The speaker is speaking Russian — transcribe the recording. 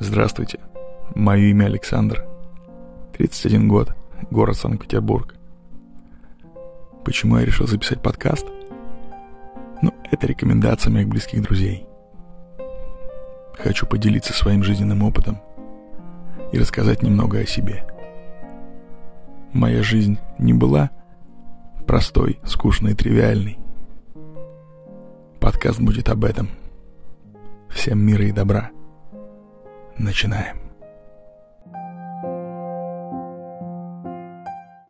Здравствуйте, мое имя Александр, 31 год, город Санкт-Петербург. Почему я решил записать подкаст? Ну, это рекомендация моих близких друзей. Хочу поделиться своим жизненным опытом и рассказать немного о себе. Моя жизнь не была простой, скучной и тривиальной. Подкаст будет об этом. Всем мира и добра. Начинаем.